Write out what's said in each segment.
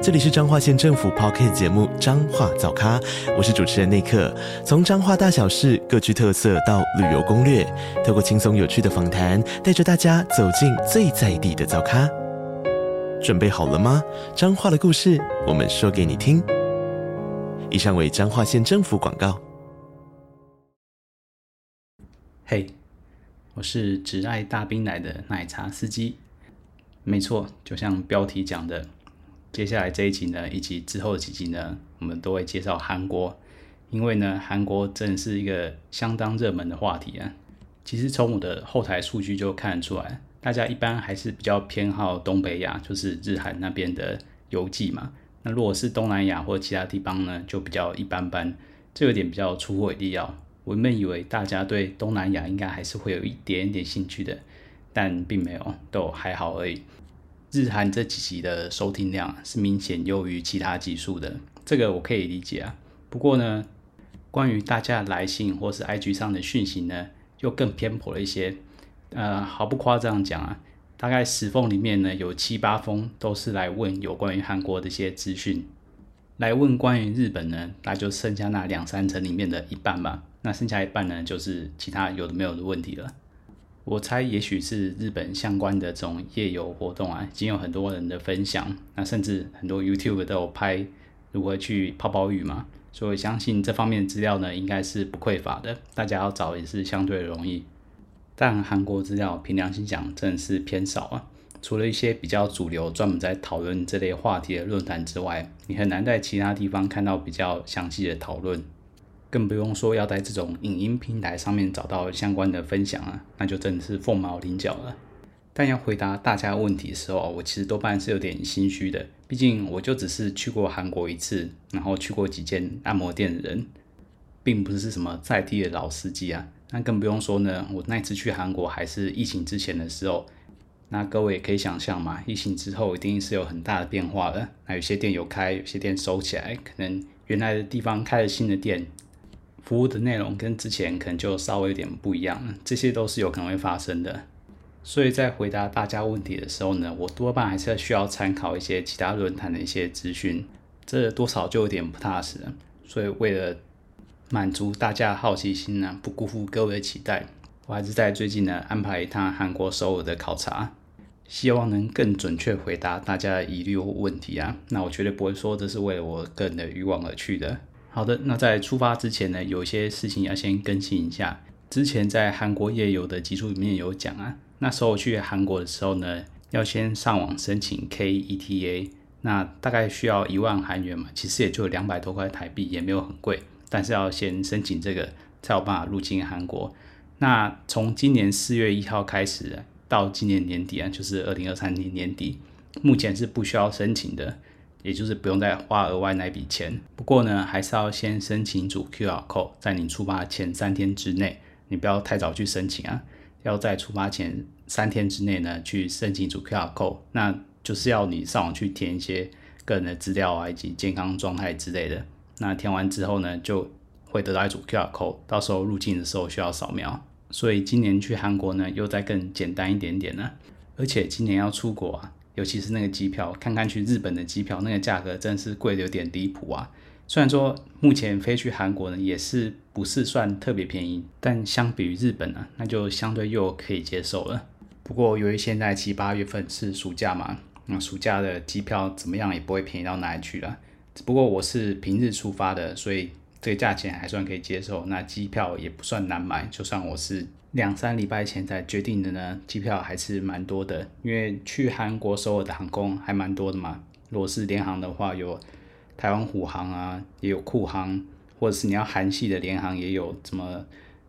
这里是彰化县政府 Podcast 节目《彰化早咖》，我是主持人内克。从彰化大小事各具特色到旅游攻略，透过轻松有趣的访谈，带着大家走进最在地的早咖。准备好了吗？彰化的故事，我们说给你听。以上为彰化县政府广告。嘿我是只爱大冰奶的奶茶司机。没错，就像标题讲的。接下来这一集呢，以及之后的几集呢，我们都会介绍韩国，因为呢，韩国真的是一个相当热门的话题啊。其实从我的后台数据就看得出来，大家一般还是比较偏好东北亚，就是日韩那边的游记嘛。那如果是东南亚或其他地方呢，就比较一般般。这有点比较出乎意料，我原本以为大家对东南亚应该还是会有一点点兴趣的，但并没有，都还好而已。日韩这几集的收听量是明显优于其他集数的，这个我可以理解啊。不过呢，关于大家来信或是 IG 上的讯息呢，又更偏颇了一些。呃，毫不夸张讲啊，大概十封里面呢，有七八封都是来问有关于韩国的一些资讯。来问关于日本呢，那就剩下那两三成里面的一半吧。那剩下一半呢，就是其他有的没有的问题了。我猜，也许是日本相关的这种夜游活动啊，已经有很多人的分享，那甚至很多 YouTube 都有拍如何去泡泡浴嘛，所以相信这方面资料呢，应该是不匮乏的，大家要找也是相对容易。但韩国资料凭良心讲，真的是偏少啊，除了一些比较主流专门在讨论这类话题的论坛之外，你很难在其他地方看到比较详细的讨论。更不用说要在这种影音平台上面找到相关的分享啊，那就真的是凤毛麟角了。但要回答大家问题的时候，我其实多半是有点心虚的，毕竟我就只是去过韩国一次，然后去过几间按摩店的人，并不是什么在地的老司机啊。那更不用说呢，我那次去韩国还是疫情之前的时候，那各位也可以想象嘛，疫情之后一定是有很大的变化的。那有些店有开，有些店收起来，可能原来的地方开了新的店。服务的内容跟之前可能就稍微有点不一样了，这些都是有可能会发生的。所以在回答大家问题的时候呢，我多半还是需要参考一些其他论坛的一些资讯，这多少就有点不踏实了。所以为了满足大家的好奇心呢，不辜负各位的期待，我还是在最近呢安排一趟韩国首尔的考察，希望能更准确回答大家的疑虑或问题啊。那我绝对不会说这是为了我个人的欲望而去的。好的，那在出发之前呢，有些事情要先更新一下。之前在韩国夜游的集数里面有讲啊，那时候去韩国的时候呢，要先上网申请 KETA，那大概需要一万韩元嘛，其实也就两百多块台币，也没有很贵，但是要先申请这个才有办法入境韩国。那从今年四月一号开始到今年年底啊，就是二零二三年年底，目前是不需要申请的。也就是不用再花额外那笔钱，不过呢，还是要先申请组 QR code，在你出发前三天之内，你不要太早去申请啊，要在出发前三天之内呢去申请组 QR code，那就是要你上网去填一些个人的资料啊，以及健康状态之类的，那填完之后呢，就会得到一组 QR code，到时候入境的时候需要扫描，所以今年去韩国呢又再更简单一点点呢，而且今年要出国啊。尤其是那个机票，看看去日本的机票，那个价格真是贵的有点离谱啊！虽然说目前飞去韩国呢，也是不是算特别便宜，但相比于日本呢，那就相对又可以接受了。不过由于现在七八月份是暑假嘛，那暑假的机票怎么样也不会便宜到哪里去了。只不过我是平日出发的，所以这个价钱还算可以接受，那机票也不算难买，就算我是。两三礼拜前才决定的呢，机票还是蛮多的，因为去韩国首尔的航空还蛮多的嘛。如果是联航的话，有台湾虎航啊，也有酷航，或者是你要韩系的联航，也有什么，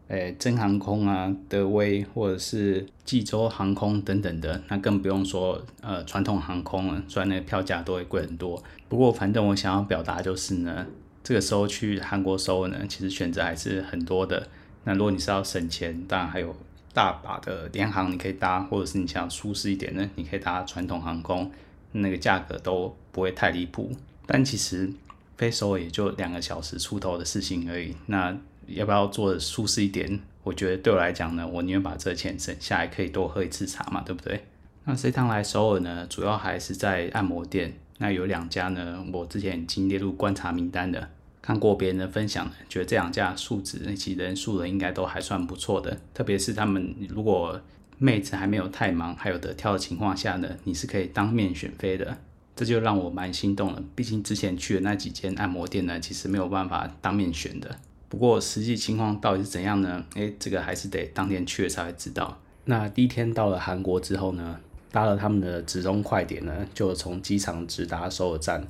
诶，真航空啊、德威或者是济州航空等等的。那更不用说呃传统航空了，虽然那个票价都会贵很多。不过反正我想要表达就是呢，这个时候去韩国首尔呢，其实选择还是很多的。那如果你是要省钱，当然还有大把的联航你可以搭，或者是你想舒适一点呢，你可以搭传统航空，那个价格都不会太离谱。但其实飞首尔也就两个小时出头的事情而已。那要不要做的舒适一点？我觉得对我来讲呢，我宁愿把这钱省下来，可以多喝一次茶嘛，对不对？那这趟来首尔呢，主要还是在按摩店。那有两家呢，我之前已经列入观察名单的。看过别人的分享，觉得这两家素质以及人数呢，应该都还算不错的。特别是他们如果妹子还没有太忙，还有得挑的情况下呢，你是可以当面选飞的，这就让我蛮心动了。毕竟之前去的那几间按摩店呢，其实没有办法当面选的。不过实际情况到底是怎样呢？诶，这个还是得当天去了才会知道。那第一天到了韩国之后呢，搭了他们的直通快点呢，就从机场直达首尔站。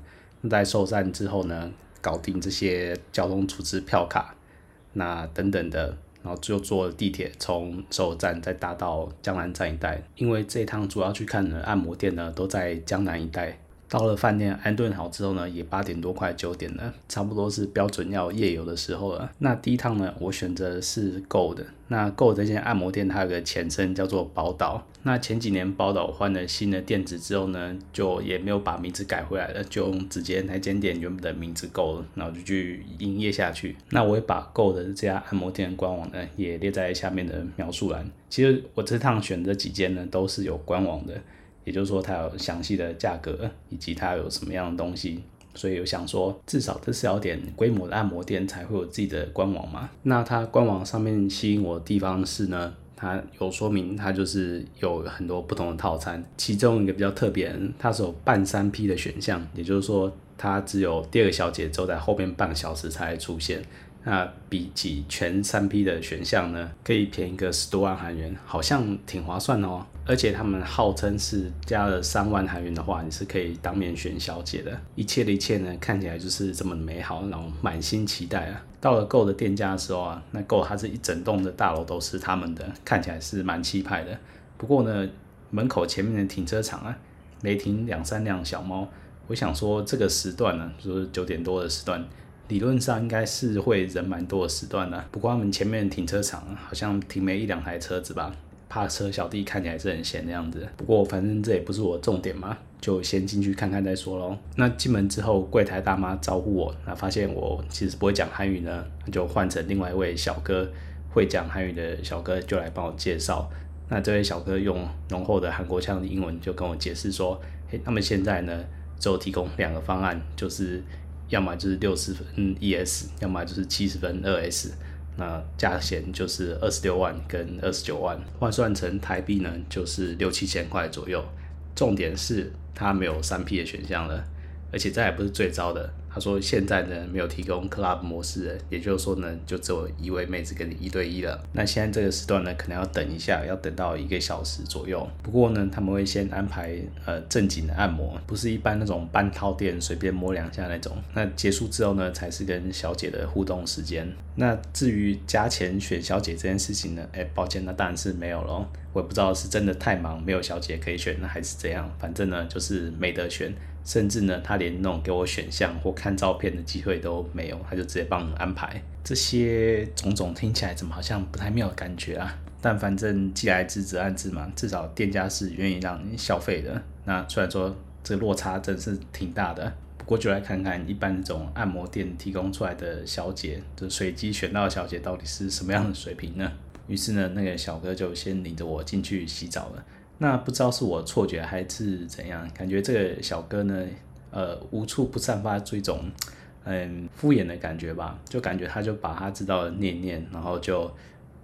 在首尔站之后呢，搞定这些交通组织票卡，那等等的，然后就坐地铁从首尔站再搭到江南站一带，因为这一趟主要去看的按摩店呢都在江南一带。到了饭店安顿好之后呢，也八点多快九点了，差不多是标准要夜游的时候了。那第一趟呢，我选择是 GO 的。那 GO 这间按摩店它有个前身叫做宝岛。那前几年宝岛换了新的店址之后呢，就也没有把名字改回来了，就用直接那间店原本的名字 GO 了，然后就去营业下去。那我也把 GO 的这家按摩店官网呢，也列在下面的描述栏。其实我这趟选的几间呢，都是有官网的。也就是说，它有详细的价格，以及它有什么样的东西，所以我想说，至少这是要点规模的按摩店才会有自己的官网嘛。那它官网上面吸引我的地方是呢，它有说明它就是有很多不同的套餐，其中一个比较特别，它是有半三 P 的选项，也就是说，它只有第二个小姐走在后面半个小时才会出现。那比起全三 P 的选项呢，可以便宜个十多万韩元，好像挺划算哦。而且他们号称是加了三万韩元的话，你是可以当面选小姐的。一切的一切呢，看起来就是这么美好，然后满心期待啊。到了 GO 的店家的时候啊，那 GO 它是一整栋的大楼都是他们的，看起来是蛮气派的。不过呢，门口前面的停车场啊，没停两三辆小猫。我想说这个时段呢，就是九点多的时段。理论上应该是会人蛮多的时段的，不过他们前面停车场好像停没一两台车子吧，怕车小弟看起来是很闲的样子。不过反正这也不是我重点嘛，就先进去看看再说喽。那进门之后，柜台大妈招呼我，那发现我其实不会讲韩语呢，就换成另外一位小哥会讲韩语的小哥就来帮我介绍。那这位小哥用浓厚的韩国腔的英文就跟我解释说，嘿，他们现在呢只有提供两个方案，就是。要么就是六十分 ES，要么就是七十分二 S，那价钱就是二十六万跟二十九万，换算成台币呢，就是六七千块左右。重点是它没有三 P 的选项了，而且这也不是最糟的。他说现在呢没有提供 Club 模式，也就是说呢就只有一位妹子跟你一对一了。那现在这个时段呢可能要等一下，要等到一个小时左右。不过呢他们会先安排呃正经的按摩，不是一般那种半套店随便摸两下那种。那结束之后呢才是跟小姐的互动时间。那至于加钱选小姐这件事情呢，哎抱歉，那当然是没有咯。我也不知道是真的太忙没有小姐可以选，还是怎样。反正呢就是没得选。甚至呢，他连那种给我选项或看照片的机会都没有，他就直接帮我安排。这些种种听起来怎么好像不太妙的感觉啊？但反正既来之则安之嘛，至少店家是愿意让你消费的。那虽然说这落差真是挺大的，不过就来看看一般这种按摩店提供出来的小姐，就随机选到的小姐到底是什么样的水平呢？于是呢，那个小哥就先领着我进去洗澡了。那不知道是我错觉还是怎样，感觉这个小哥呢，呃，无处不散发出一种很敷衍的感觉吧，就感觉他就把他知道的念念，然后就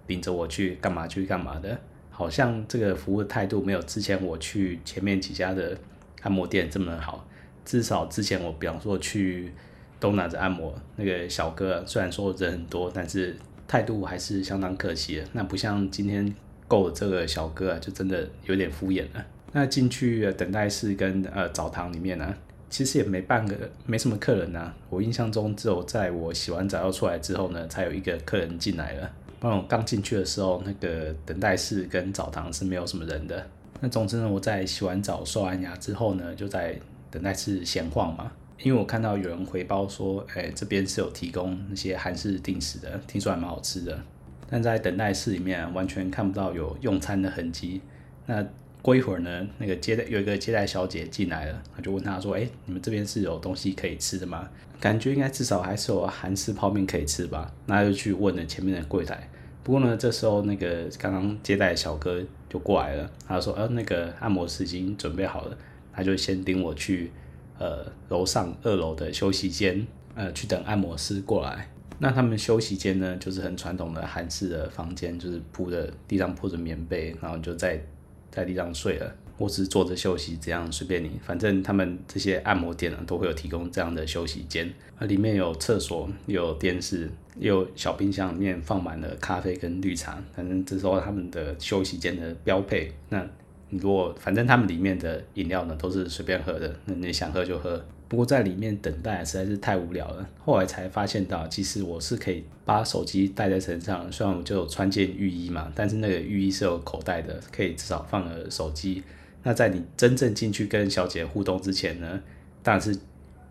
领着我去干嘛去干嘛的，好像这个服务态度没有之前我去前面几家的按摩店这么好，至少之前我比方说去东南子按摩，那个小哥虽然说人很多，但是态度还是相当客气的，那不像今天。够这个小哥啊，就真的有点敷衍了。那进去等待室跟呃澡堂里面呢，其实也没半个，没什么客人呐。我印象中只有在我洗完澡要出来之后呢，才有一个客人进来了。那我刚进去的时候，那个等待室跟澡堂是没有什么人的。那总之呢，我在洗完澡、刷完牙之后呢，就在等待室闲晃嘛。因为我看到有人回报说，哎，这边是有提供那些韩式定食的，听说还蛮好吃的。但在等待室里面完全看不到有用餐的痕迹。那过一会儿呢，那个接待有一个接待小姐进来了，他就问他说：“哎，你们这边是有东西可以吃的吗？感觉应该至少还是有韩式泡面可以吃吧？”那就去问了前面的柜台。不过呢，这时候那个刚刚接待的小哥就过来了，他说：“呃，那个按摩师已经准备好了。”他就先领我去呃楼上二楼的休息间，呃去等按摩师过来。那他们休息间呢，就是很传统的韩式的房间，就是铺着地上铺着棉被，然后就在。在地上睡了，或是坐着休息，这样随便你。反正他们这些按摩店呢，都会有提供这样的休息间。那里面有厕所，有电视，有小冰箱，里面放满了咖啡跟绿茶。反正这时候他们的休息间的标配。那你如果反正他们里面的饮料呢，都是随便喝的，那你想喝就喝。不过在里面等待实在是太无聊了，后来才发现到，其实我是可以把手机带在身上，虽然我就穿件浴衣嘛，但是那个浴衣是有口袋的，可以至少放个手机。那在你真正进去跟小姐互动之前呢，当然是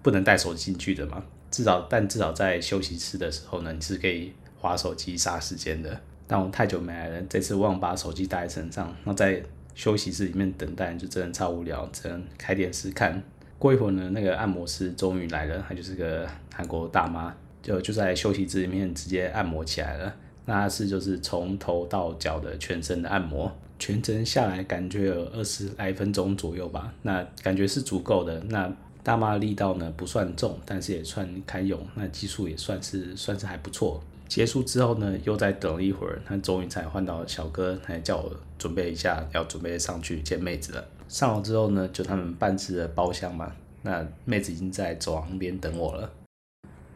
不能带手机进去的嘛。至少，但至少在休息室的时候呢，你是可以划手机杀时间的。但我太久没来了，这次忘把手机带在身上，那在休息室里面等待就真的超无聊，只能开电视看。过一会儿呢，那个按摩师终于来了，她就是个韩国大妈，就就在休息室里面直接按摩起来了。那是就是从头到脚的全身的按摩，全程下来感觉有二十来分钟左右吧。那感觉是足够的。那大妈力道呢不算重，但是也算堪用。那技术也算是算是还不错。结束之后呢，又再等了一会儿，他终于才换到小哥，来叫我准备一下，要准备上去见妹子了。上楼之后呢，就他们半次的包厢嘛，那妹子已经在走廊边等我了。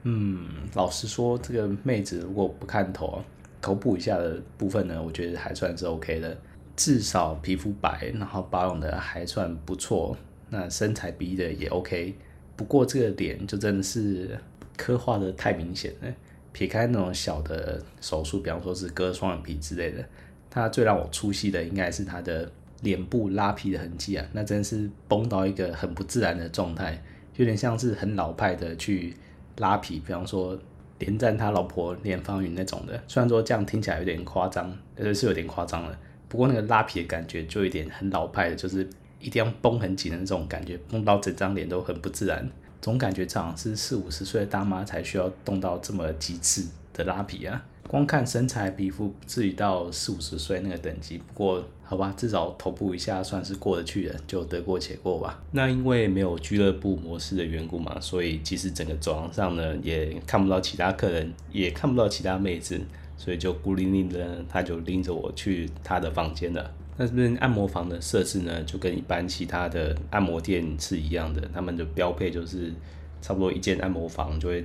嗯，老实说，这个妹子如果不看头，头部以下的部分呢，我觉得还算是 OK 的，至少皮肤白，然后保养的还算不错，那身材比例的也 OK。不过这个脸就真的是刻画的太明显了。撇开那种小的手术，比方说是割双眼皮之类的，他最让我出戏的应该是他的脸部拉皮的痕迹啊，那真是绷到一个很不自然的状态，有点像是很老派的去拉皮，比方说连战他老婆连芳云那种的。虽然说这样听起来有点夸张，呃是有点夸张了，不过那个拉皮的感觉就有点很老派的，就是一定要绷很紧的那种感觉，绷到整张脸都很不自然。总感觉这样是四五十岁的大妈才需要动到这么极致的拉皮啊！光看身材皮肤不至于到四五十岁那个等级，不过好吧，至少头部以下算是过得去的，就得过且过吧。那因为没有俱乐部模式的缘故嘛，所以其实整个走廊上呢也看不到其他客人，也看不到其他妹子，所以就孤零零的他就拎着我去他的房间了。那这边按摩房的设置呢，就跟一般其他的按摩店是一样的，他们的标配就是差不多一间按摩房就会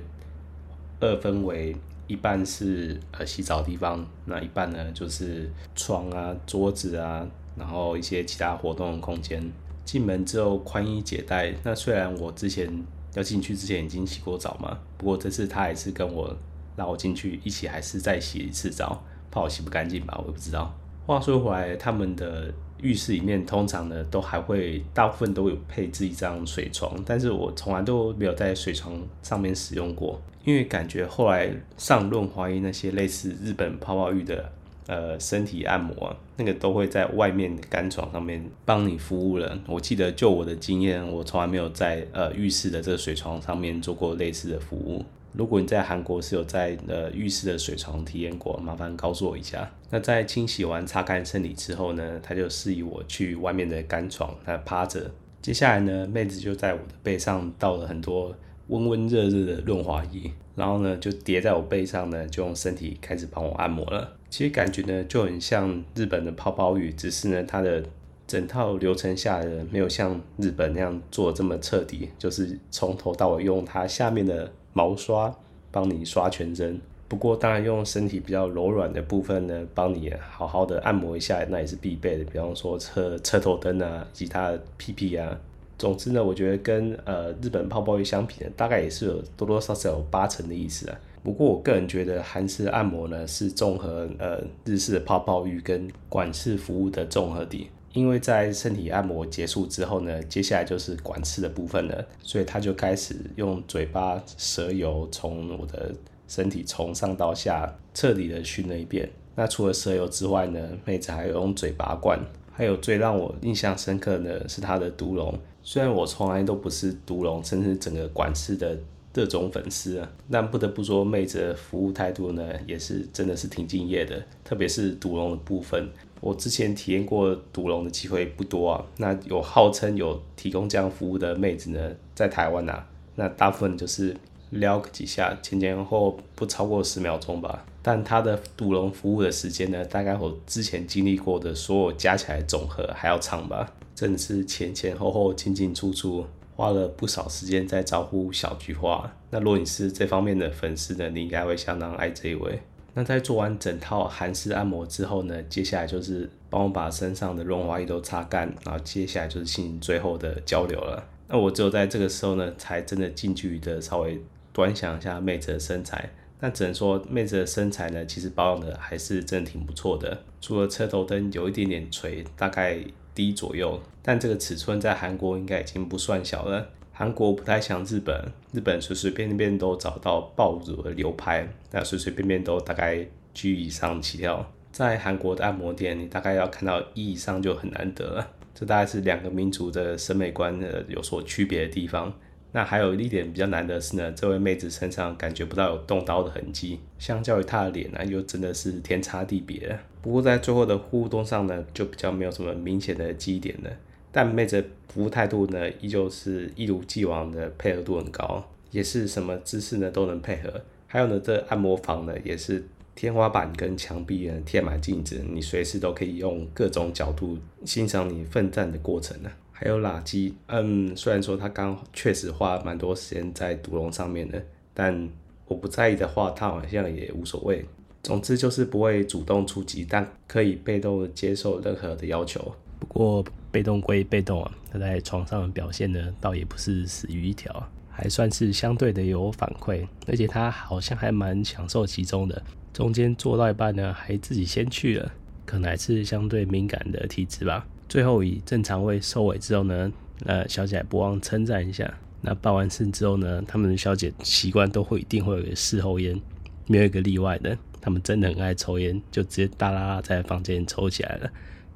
二分为一半是呃洗澡的地方，那一半呢就是床啊、桌子啊，然后一些其他活动空间。进门之后宽衣解带，那虽然我之前要进去之前已经洗过澡嘛，不过这次他还是跟我让我进去一起，还是再洗一次澡，怕我洗不干净吧，我也不知道。话说回来，他们的浴室里面通常呢，都还会大部分都有配置一张水床，但是我从来都没有在水床上面使用过，因为感觉后来上润滑液那些类似日本泡泡浴的呃身体按摩，那个都会在外面的干床上面帮你服务了。我记得就我的经验，我从来没有在呃浴室的这个水床上面做过类似的服务。如果你在韩国是有在呃浴室的水床体验过，麻烦告诉我一下。那在清洗完、擦干身体之后呢，他就示意我去外面的干床来趴着。接下来呢，妹子就在我的背上倒了很多温温热热的润滑液，然后呢就叠在我背上呢，就用身体开始帮我按摩了。其实感觉呢就很像日本的泡泡浴，只是呢它的整套流程下来没有像日本那样做这么彻底，就是从头到尾用它下面的。毛刷帮你刷全身，不过当然用身体比较柔软的部分呢，帮你好好的按摩一下，那也是必备的。比方说车车头灯啊，以及它的屁屁啊。总之呢，我觉得跟呃日本泡泡浴相比呢，大概也是有多多少少有八成的意思啊。不过我个人觉得韩式按摩呢是综合呃日式的泡泡浴跟管式服务的综合体。因为在身体按摩结束之后呢，接下来就是管吃的部分了，所以他就开始用嘴巴舌油从我的身体从上到下彻底的熏了一遍。那除了舌油之外呢，妹子还有用嘴巴灌。还有最让我印象深刻的是她的毒龙。虽然我从来都不是毒龙，甚至整个管吃的各种粉丝啊，但不得不说，妹子的服务态度呢，也是真的是挺敬业的。特别是毒龙的部分，我之前体验过独龙的机会不多啊。那有号称有提供这样服务的妹子呢，在台湾啊，那大部分就是。撩个几下，前前后后不超过十秒钟吧。但他的独龙服务的时间呢，大概我之前经历过的所有加起来总和还要长吧。真的是前前后后进进出出，花了不少时间在招呼小菊花。那如果你是这方面的粉丝呢，你应该会相当爱这一位。那在做完整套韩式按摩之后呢，接下来就是帮我把身上的润滑液都擦干，然后接下来就是进行最后的交流了。那我只有在这个时候呢，才真的近距离的稍微。端详一下妹子的身材，那只能说妹子的身材呢，其实保养的还是真的挺不错的。除了车头灯有一点点垂，大概低左右，但这个尺寸在韩国应该已经不算小了。韩国不太像日本，日本随随便便都找到爆乳的流派，那随随便便都大概 G 以上起跳。在韩国的按摩店，你大概要看到 E 以上就很难得了。这大概是两个民族的审美观的有所区别的地方。那还有一点比较难的是呢，这位妹子身上感觉不到有动刀的痕迹，相较于她的脸呢，又真的是天差地别。不过在最后的互动上呢，就比较没有什么明显的记忆点了。但妹子服务态度呢，依旧是一如既往的配合度很高，也是什么姿势呢都能配合。还有呢，这按摩房呢也是天花板跟墙壁呢贴满镜子，你随时都可以用各种角度欣赏你奋战的过程呢。还有垃圾，嗯，虽然说他刚确实花蛮多时间在毒龙上面的，但我不在意的话，他好像也无所谓。总之就是不会主动出击，但可以被动接受任何的要求。不过被动归被动啊，他在床上的表现呢，倒也不是死鱼一条，还算是相对的有反馈，而且他好像还蛮享受其中的。中间做到一半呢，还自己先去了，可能还是相对敏感的体质吧。最后以正常位收尾之后呢，呃，小姐还不忘称赞一下。那办完事之后呢，他们的小姐习惯都会一定会有个事后烟，没有一个例外的。他们真的很爱抽烟，就直接大啦啦在房间抽起来了。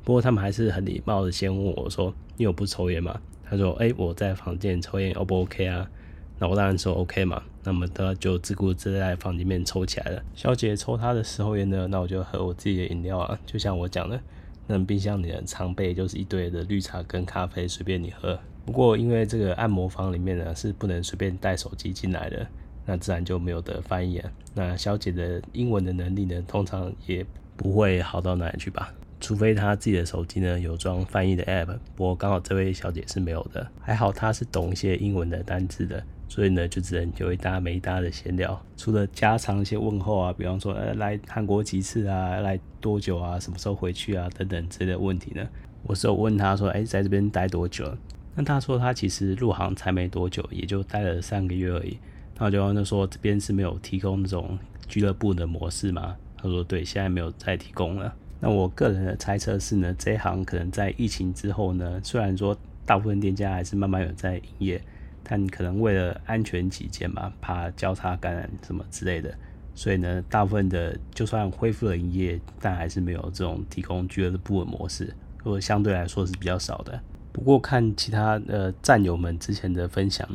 不过他们还是很礼貌的先问我说：“你有不抽烟吗？”他说：“哎、我在房间抽烟，O 不 OK 啊？”那我当然说 OK 嘛。那么他就自顾自在房间里面抽起来了。小姐抽她的时候烟呢，那我就喝我自己的饮料啊，就像我讲的。那冰箱里的常备就是一堆的绿茶跟咖啡，随便你喝。不过因为这个按摩房里面呢是不能随便带手机进来的，那自然就没有得翻译啊。那小姐的英文的能力呢，通常也不会好到哪里去吧，除非他自己的手机呢有装翻译的 app。不过刚好这位小姐是没有的，还好她是懂一些英文的单字的。所以呢，就只能有一搭没一搭的闲聊，除了家常一些问候啊，比方说，呃，来韩国几次啊，来多久啊，什么时候回去啊，等等之类的问题呢。我是有问他说，哎，在这边待多久？那他说他其实入行才没多久，也就待了三个月而已。那我就问他说，这边是没有提供那种俱乐部的模式吗？他说对，现在没有再提供了。那我个人的猜测是呢，这一行可能在疫情之后呢，虽然说大部分店家还是慢慢有在营业。但可能为了安全起见嘛，怕交叉感染什么之类的，所以呢，大部分的就算恢复了营业，但还是没有这种提供俱乐部的模式，或者相对来说是比较少的。不过看其他呃战友们之前的分享，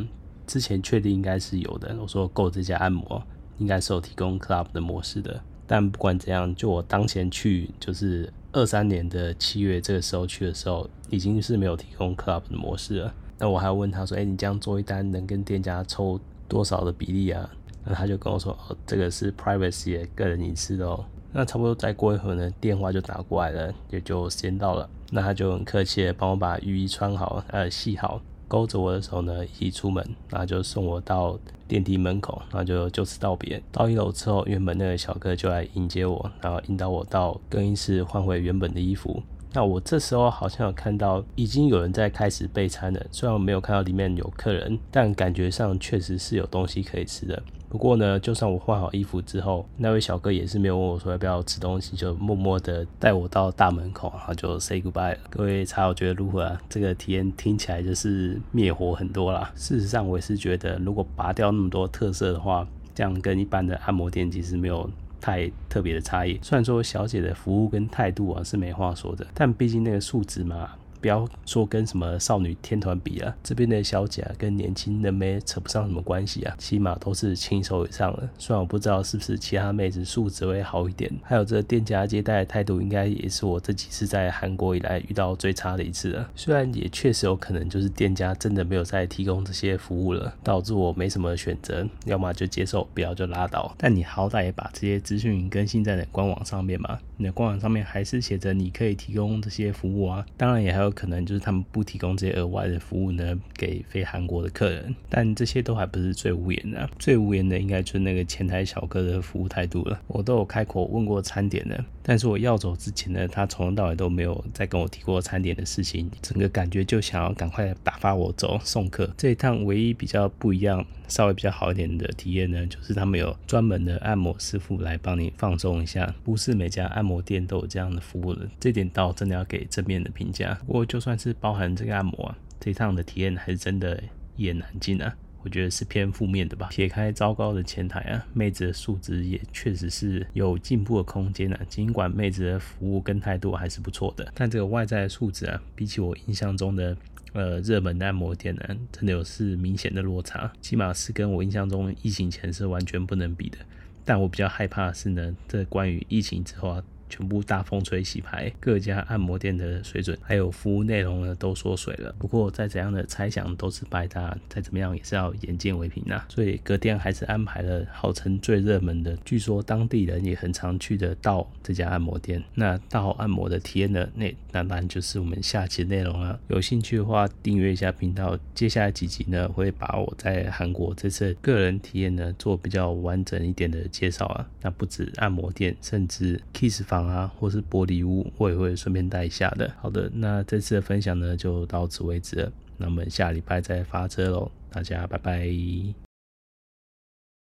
之前确定应该是有的。我说够这家按摩应该是有提供 club 的模式的，但不管怎样，就我当前去就是二三年的七月这个时候去的时候，已经是没有提供 club 的模式了。那我还问他说：“哎、你这样做一单能跟店家抽多少的比例啊？”那他就跟我说：“哦，这个是 privacy 个人隐私的哦。”那差不多再过一会儿呢，电话就打过来了，也就时间到了。那他就很客气的帮我把雨衣穿好，呃，系好，勾着我的手呢，一起出门，然后就送我到电梯门口，然后就就此道别。到一楼之后，原本那个小哥就来迎接我，然后引导我到更衣室换回原本的衣服。那我这时候好像有看到已经有人在开始备餐了，虽然我没有看到里面有客人，但感觉上确实是有东西可以吃的。不过呢，就算我换好衣服之后，那位小哥也是没有问我说要不要吃东西，就默默的带我到大门口，然后就 say goodbye。各位茶友觉得如何啊？这个体验听起来就是灭火很多啦。事实上，我也是觉得如果拔掉那么多特色的话，这样跟一般的按摩店其实没有太特别的差异。虽然说小姐的服务跟态度啊是没话说的，但毕竟那个数值嘛。不要说跟什么少女天团比啊，这边的小姐啊跟年轻的妹扯不上什么关系啊，起码都是轻熟以上的。虽然我不知道是不是其他妹子素质会好一点，还有这店家接待的态度，应该也是我这几次在韩国以来遇到最差的一次了。虽然也确实有可能就是店家真的没有再提供这些服务了，导致我没什么选择，要么就接受，不要就拉倒。但你好歹也把这些资讯更新在你的官网上面嘛，你的官网上面还是写着你可以提供这些服务啊，当然也还有。可能就是他们不提供这些额外的服务呢，给非韩国的客人，但这些都还不是最无言的，最无言的应该就是那个前台小哥的服务态度了。我都有开口问过餐点的，但是我要走之前呢，他从头到尾都没有再跟我提过餐点的事情，整个感觉就想要赶快打发我走送客。这一趟唯一比较不一样，稍微比较好一点的体验呢，就是他们有专门的按摩师傅来帮你放松一下，不是每家按摩店都有这样的服务的，这点倒真的要给正面的评价。就算是包含这个按摩啊，这趟的体验还是真的一言难尽啊。我觉得是偏负面的吧。撇开糟糕的前台啊，妹子的素质也确实是有进步的空间啊。尽管妹子的服务跟态度还是不错的，但这个外在的素质啊，比起我印象中的。呃，热门的按摩店呢，真的有是明显的落差，起码是跟我印象中疫情前是完全不能比的。但我比较害怕的是呢，这关于疫情之后啊。全部大风吹洗牌，各家按摩店的水准还有服务内容呢都缩水了。不过再怎样的猜想都是白搭，再怎么样也是要眼见为凭呐。所以隔天还是安排了号称最热门的，据说当地人也很常去的道这家按摩店。那道按摩的体验呢，那当然就是我们下期内容了。有兴趣的话订阅一下频道，接下来几集呢会把我在韩国这次个人体验呢做比较完整一点的介绍啊。那不止按摩店，甚至 Kiss 啊，或是玻璃屋，我也会顺便带一下的。好的，那这次的分享呢，就到此为止了。那我们下礼拜再发车喽，大家拜拜。